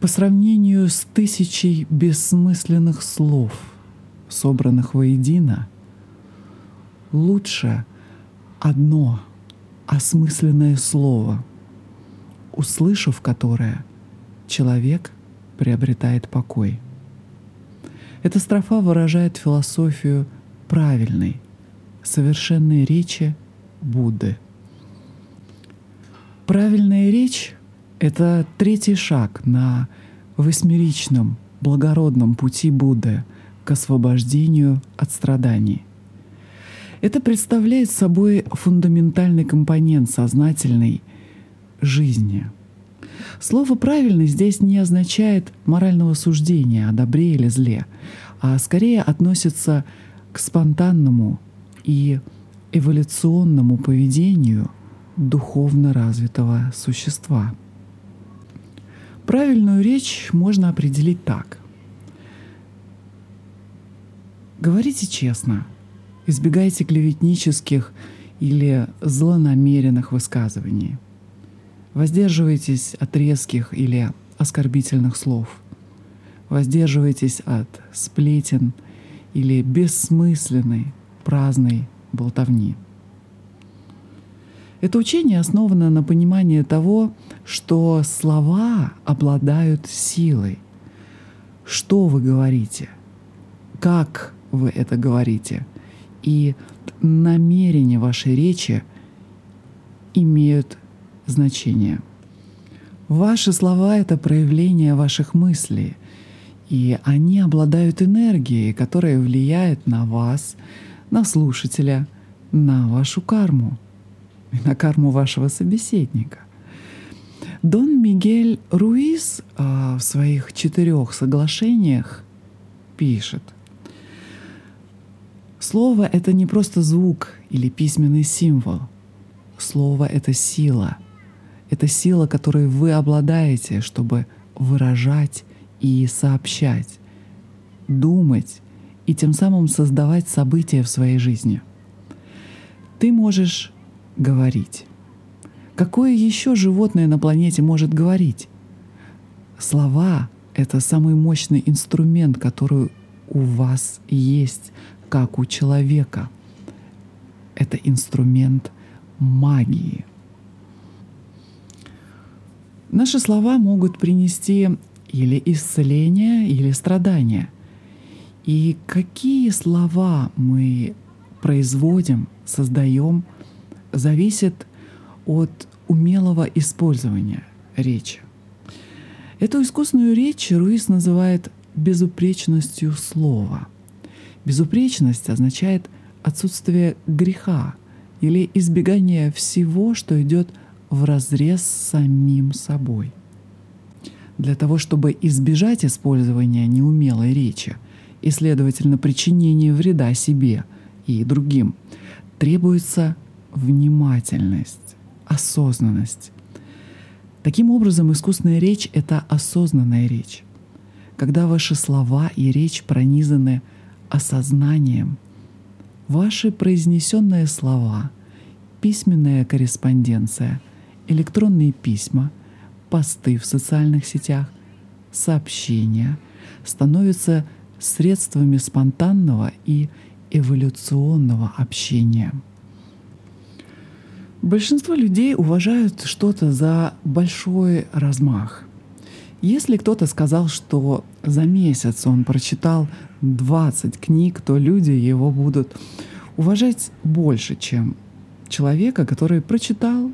По сравнению с тысячей бессмысленных слов, собранных воедино, лучше одно осмысленное слово, услышав которое, человек приобретает покой. Эта строфа выражает философию правильной, совершенной речи Будды. Правильная речь — это третий шаг на восьмеричном благородном пути Будды к освобождению от страданий. Это представляет собой фундаментальный компонент сознательной жизни. Слово «правильный» здесь не означает морального суждения о добре или зле, а скорее относится к спонтанному и эволюционному поведению духовно развитого существа. Правильную речь можно определить так. Говорите честно, избегайте клеветнических или злонамеренных высказываний. Воздерживайтесь от резких или оскорбительных слов. Воздерживайтесь от сплетен или бессмысленной, праздной болтовни. Это учение основано на понимании того, что слова обладают силой. Что вы говорите? Как вы это говорите? И намерения вашей речи имеют значение. Ваши слова — это проявление ваших мыслей, и они обладают энергией, которая влияет на вас, на слушателя, на вашу карму и на карму вашего собеседника. Дон Мигель Руис а, в своих четырех соглашениях пишет, Слово — это не просто звук или письменный символ. Слово — это сила. Это сила, которой вы обладаете, чтобы выражать и сообщать, думать и тем самым создавать события в своей жизни. Ты можешь говорить. Какое еще животное на планете может говорить? Слова — это самый мощный инструмент, который у вас есть, как у человека. Это инструмент магии. Наши слова могут принести или исцеление, или страдания — и какие слова мы производим, создаем, зависит от умелого использования речи. Эту искусственную речь Руис называет безупречностью слова. Безупречность означает отсутствие греха или избегание всего, что идет в разрез с самим собой. Для того, чтобы избежать использования неумелой речи – и, следовательно, причинение вреда себе и другим, требуется внимательность, осознанность. Таким образом, искусственная речь — это осознанная речь. Когда ваши слова и речь пронизаны осознанием, ваши произнесенные слова, письменная корреспонденция, электронные письма, посты в социальных сетях, сообщения становятся средствами спонтанного и эволюционного общения. Большинство людей уважают что-то за большой размах. Если кто-то сказал, что за месяц он прочитал 20 книг, то люди его будут уважать больше, чем человека, который прочитал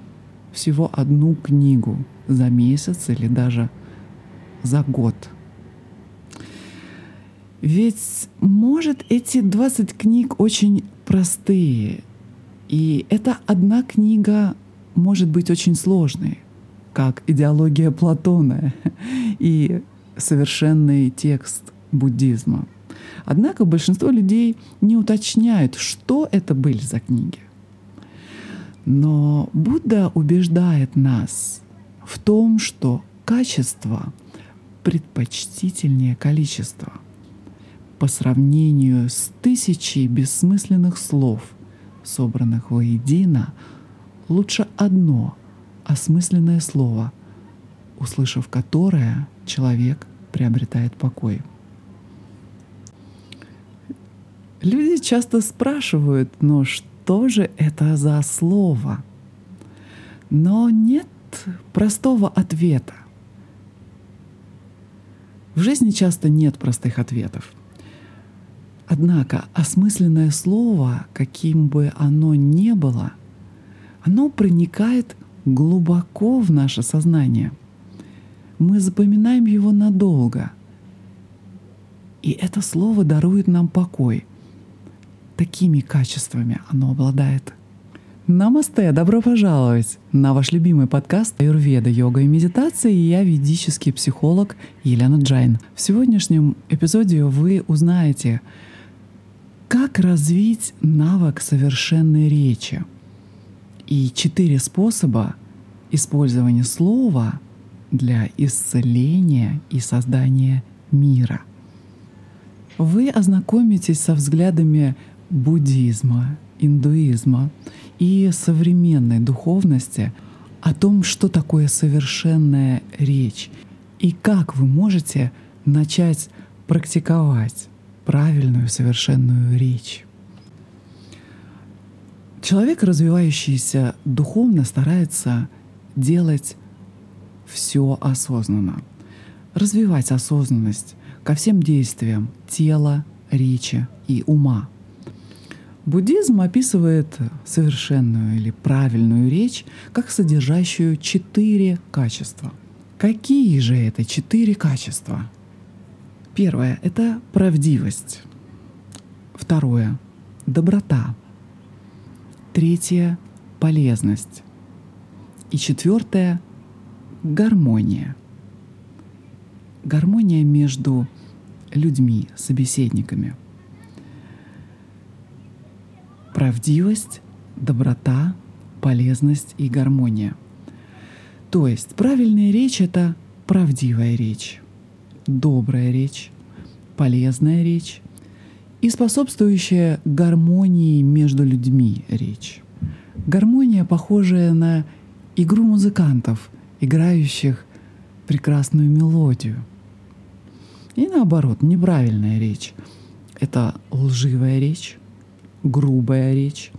всего одну книгу за месяц или даже за год – ведь, может, эти 20 книг очень простые, и эта одна книга может быть очень сложной, как идеология Платона и совершенный текст буддизма. Однако большинство людей не уточняют, что это были за книги. Но Будда убеждает нас в том, что качество предпочтительнее количества — по сравнению с тысячей бессмысленных слов, собранных воедино, лучше одно осмысленное слово, услышав которое, человек приобретает покой. Люди часто спрашивают, но что же это за слово? Но нет простого ответа. В жизни часто нет простых ответов. Однако осмысленное слово, каким бы оно ни было, оно проникает глубоко в наше сознание. Мы запоминаем его надолго. И это слово дарует нам покой. Такими качествами оно обладает. Намасте, добро пожаловать на ваш любимый подкаст Аюрведа, йога и медитация, и я ведический психолог Елена Джайн. В сегодняшнем эпизоде вы узнаете, как развить навык совершенной речи и четыре способа использования слова для исцеления и создания мира. Вы ознакомитесь со взглядами буддизма, индуизма и современной духовности о том, что такое совершенная речь и как вы можете начать практиковать правильную совершенную речь. Человек, развивающийся духовно, старается делать все осознанно, развивать осознанность ко всем действиям тела, речи и ума – Буддизм описывает совершенную или правильную речь как содержащую четыре качества. Какие же это четыре качества? Первое — это правдивость. Второе — доброта. Третье — полезность. И четвертое — гармония. Гармония между людьми, собеседниками — правдивость, доброта, полезность и гармония. То есть правильная речь — это правдивая речь, добрая речь, полезная речь и способствующая гармонии между людьми речь. Гармония, похожая на игру музыкантов, играющих прекрасную мелодию. И наоборот, неправильная речь — это лживая речь, грубая речь,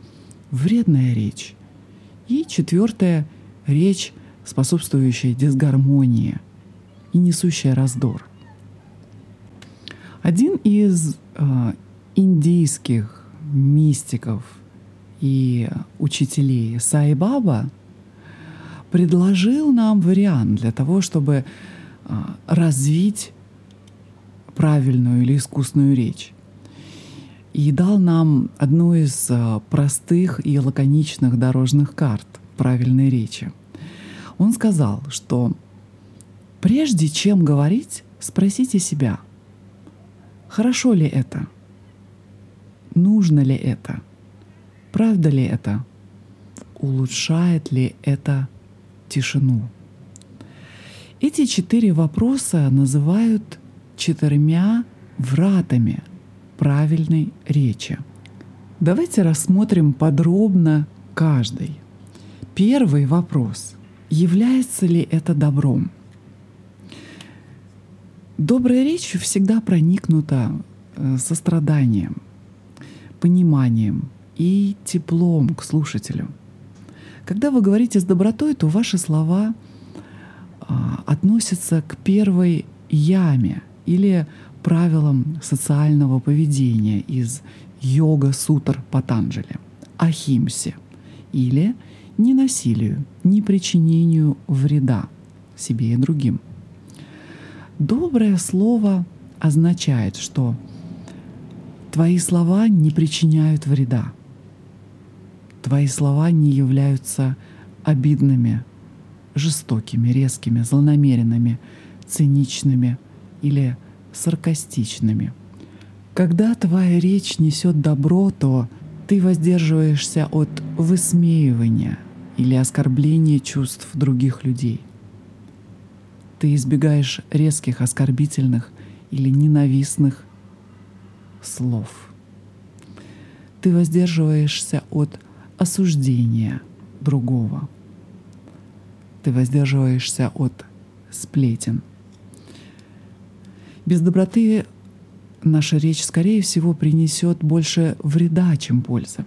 вредная речь. И четвертое — речь, способствующая дисгармонии и несущая раздор. Один из э, индийских мистиков и учителей Сай Баба предложил нам вариант для того, чтобы э, развить правильную или искусную речь и дал нам одну из э, простых и лаконичных дорожных карт правильной речи. Он сказал, что прежде чем говорить, спросите себя, хорошо ли это, нужно ли это, правда ли это, улучшает ли это тишину. Эти четыре вопроса называют четырьмя вратами – правильной речи. Давайте рассмотрим подробно каждый. Первый вопрос. Является ли это добром? Добрая речь всегда проникнута э, состраданием, пониманием и теплом к слушателю. Когда вы говорите с добротой, то ваши слова а, относятся к первой яме или правилам социального поведения из йога-сутр Патанджали, ахимсе или ненасилию, не причинению вреда себе и другим. Доброе слово означает, что твои слова не причиняют вреда, твои слова не являются обидными, жестокими, резкими, злонамеренными, циничными или саркастичными. Когда твоя речь несет добро, то ты воздерживаешься от высмеивания или оскорбления чувств других людей. Ты избегаешь резких, оскорбительных или ненавистных слов. Ты воздерживаешься от осуждения другого. Ты воздерживаешься от сплетен. Без доброты наша речь, скорее всего, принесет больше вреда, чем пользы.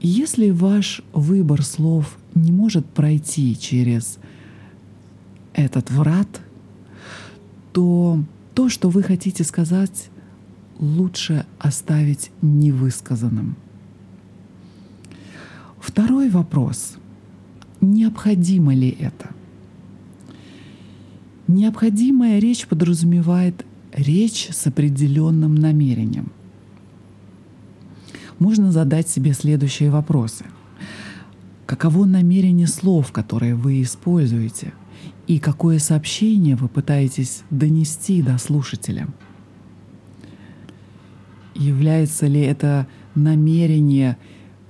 Если ваш выбор слов не может пройти через этот врат, то то, что вы хотите сказать, лучше оставить невысказанным. Второй вопрос. Необходимо ли это? Необходимая речь подразумевает речь с определенным намерением. Можно задать себе следующие вопросы. Каково намерение слов, которые вы используете? И какое сообщение вы пытаетесь донести до слушателя? Является ли это намерение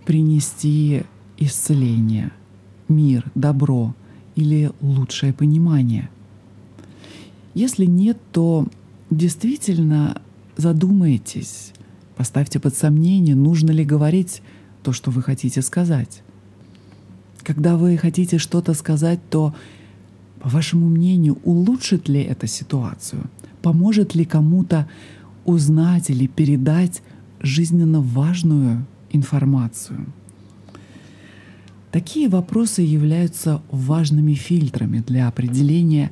принести исцеление, мир, добро или лучшее понимание? Если нет, то действительно задумайтесь, поставьте под сомнение, нужно ли говорить то, что вы хотите сказать. Когда вы хотите что-то сказать, то, по вашему мнению, улучшит ли это ситуацию? Поможет ли кому-то узнать или передать жизненно важную информацию? Такие вопросы являются важными фильтрами для определения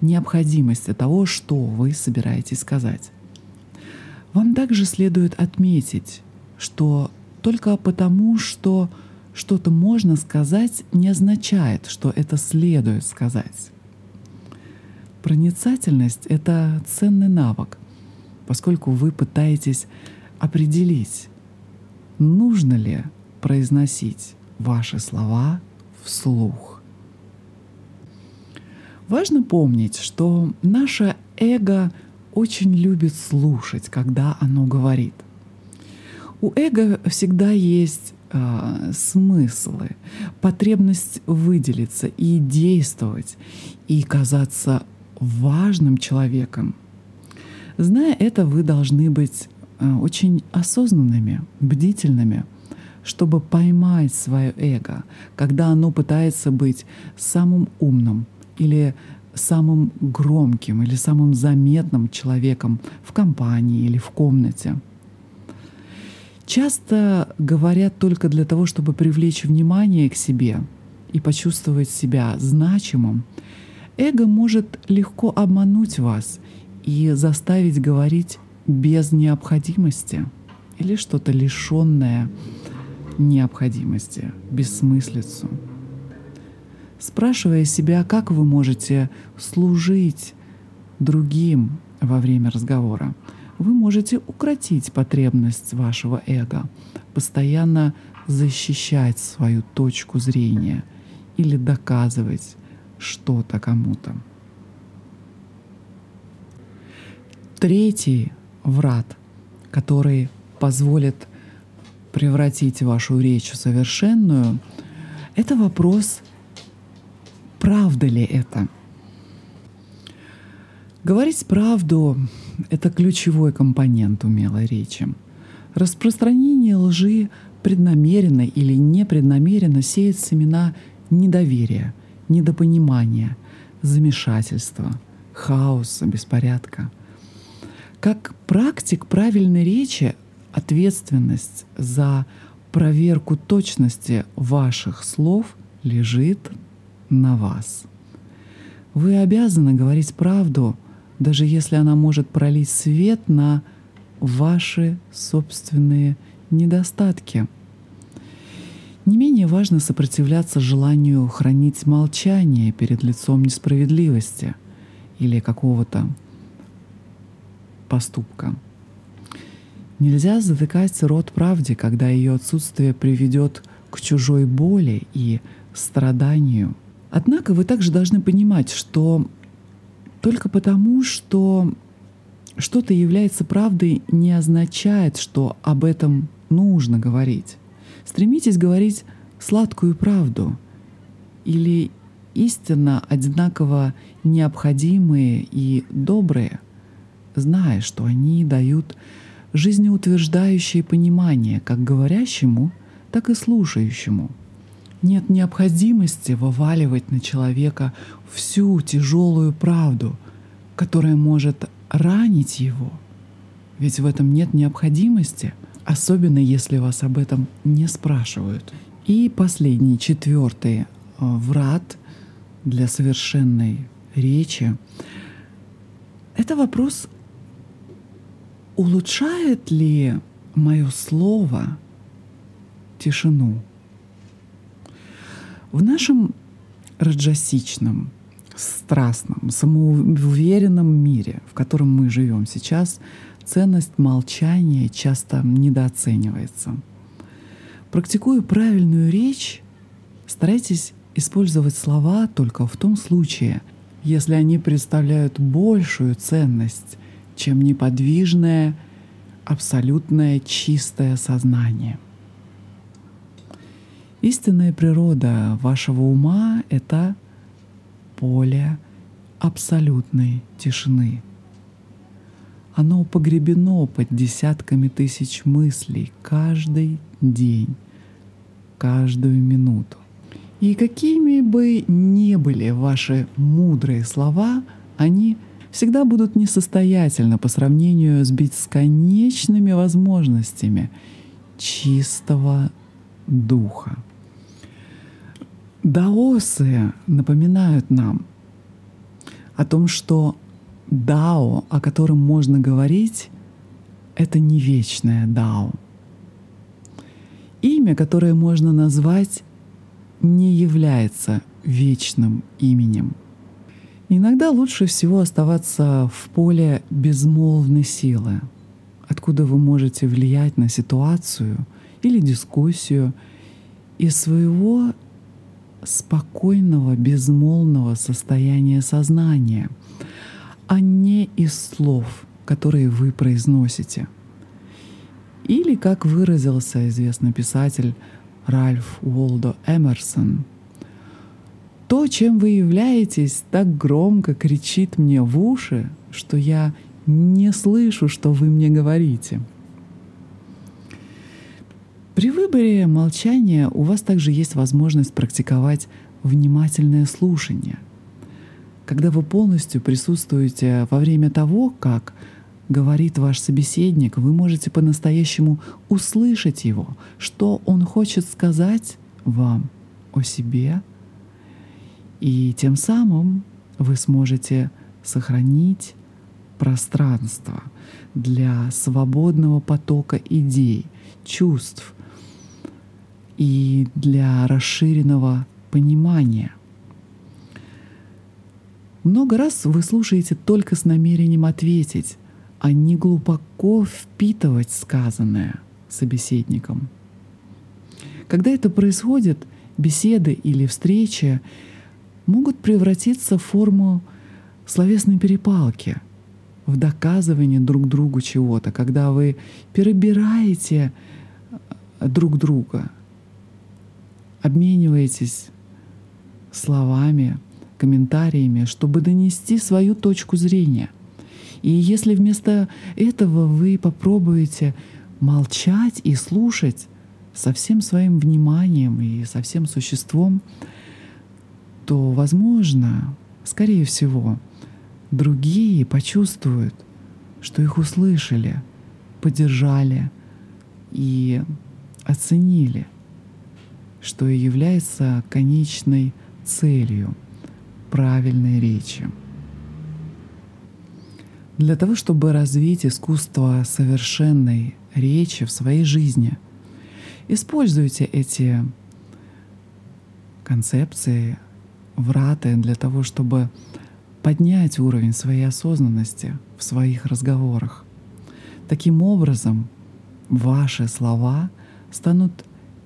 необходимости того, что вы собираетесь сказать. Вам также следует отметить, что только потому, что что-то можно сказать, не означает, что это следует сказать. Проницательность — это ценный навык, поскольку вы пытаетесь определить, нужно ли произносить ваши слова вслух. Важно помнить, что наше эго очень любит слушать, когда оно говорит. У эго всегда есть э, смыслы, потребность выделиться и действовать, и казаться важным человеком. Зная это, вы должны быть э, очень осознанными, бдительными, чтобы поймать свое эго, когда оно пытается быть самым умным, или самым громким или самым заметным человеком в компании или в комнате. Часто говорят только для того, чтобы привлечь внимание к себе и почувствовать себя значимым. Эго может легко обмануть вас и заставить говорить без необходимости или что-то лишенное необходимости, бессмыслицу спрашивая себя, как вы можете служить другим во время разговора. Вы можете укротить потребность вашего эго, постоянно защищать свою точку зрения или доказывать что-то кому-то. Третий врат, который позволит превратить вашу речь в совершенную, это вопрос правда ли это? Говорить правду — это ключевой компонент умелой речи. Распространение лжи преднамеренно или непреднамеренно сеет семена недоверия, недопонимания, замешательства, хаоса, беспорядка. Как практик правильной речи ответственность за проверку точности ваших слов лежит на вас. Вы обязаны говорить правду, даже если она может пролить свет на ваши собственные недостатки. Не менее важно сопротивляться желанию хранить молчание перед лицом несправедливости или какого-то поступка. Нельзя затыкать рот правде, когда ее отсутствие приведет к чужой боли и страданию – Однако вы также должны понимать, что только потому, что что-то является правдой, не означает, что об этом нужно говорить. Стремитесь говорить сладкую правду или истинно одинаково необходимые и добрые, зная, что они дают жизнеутверждающее понимание как говорящему, так и слушающему. Нет необходимости вываливать на человека всю тяжелую правду, которая может ранить его. Ведь в этом нет необходимости, особенно если вас об этом не спрашивают. И последний, четвертый э, врат для совершенной речи — это вопрос, улучшает ли мое слово тишину. В нашем раджасичном, страстном, самоуверенном мире, в котором мы живем сейчас, ценность молчания часто недооценивается. Практикуя правильную речь, старайтесь использовать слова только в том случае, если они представляют большую ценность, чем неподвижное, абсолютное чистое сознание — Истинная природа вашего ума — это поле абсолютной тишины. Оно погребено под десятками тысяч мыслей каждый день, каждую минуту. И какими бы ни были ваши мудрые слова, они всегда будут несостоятельны по сравнению с бесконечными возможностями чистого духа. Даосы напоминают нам о том, что дао, о котором можно говорить, это не вечное дао. Имя, которое можно назвать, не является вечным именем. Иногда лучше всего оставаться в поле безмолвной силы, откуда вы можете влиять на ситуацию или дискуссию из своего спокойного, безмолвного состояния сознания, а не из слов, которые вы произносите. Или, как выразился известный писатель Ральф Уолдо Эмерсон, то, чем вы являетесь, так громко кричит мне в уши, что я не слышу, что вы мне говорите. Выборе молчания у вас также есть возможность практиковать внимательное слушание. Когда вы полностью присутствуете во время того, как говорит ваш собеседник, вы можете по-настоящему услышать его, что он хочет сказать вам о себе, и тем самым вы сможете сохранить пространство для свободного потока идей, чувств, и для расширенного понимания. Много раз вы слушаете только с намерением ответить, а не глубоко впитывать сказанное собеседником. Когда это происходит, беседы или встречи могут превратиться в форму словесной перепалки, в доказывание друг другу чего-то, когда вы перебираете друг друга — обмениваетесь словами, комментариями, чтобы донести свою точку зрения. И если вместо этого вы попробуете молчать и слушать со всем своим вниманием и со всем существом, то, возможно, скорее всего, другие почувствуют, что их услышали, поддержали и оценили что и является конечной целью правильной речи. Для того, чтобы развить искусство совершенной речи в своей жизни, используйте эти концепции, враты для того, чтобы поднять уровень своей осознанности в своих разговорах. Таким образом, ваши слова станут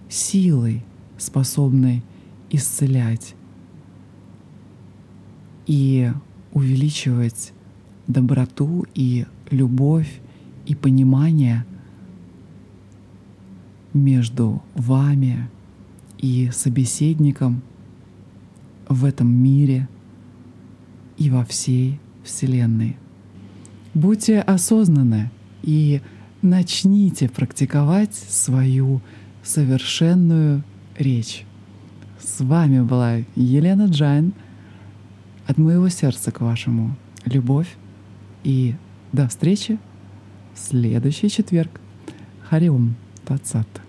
силой способны исцелять и увеличивать доброту и любовь и понимание между вами и собеседником в этом мире и во всей Вселенной. Будьте осознанны и начните практиковать свою совершенную речь. С вами была Елена Джайн. От моего сердца к вашему любовь. И до встречи в следующий четверг. Hari Om Tat Sat.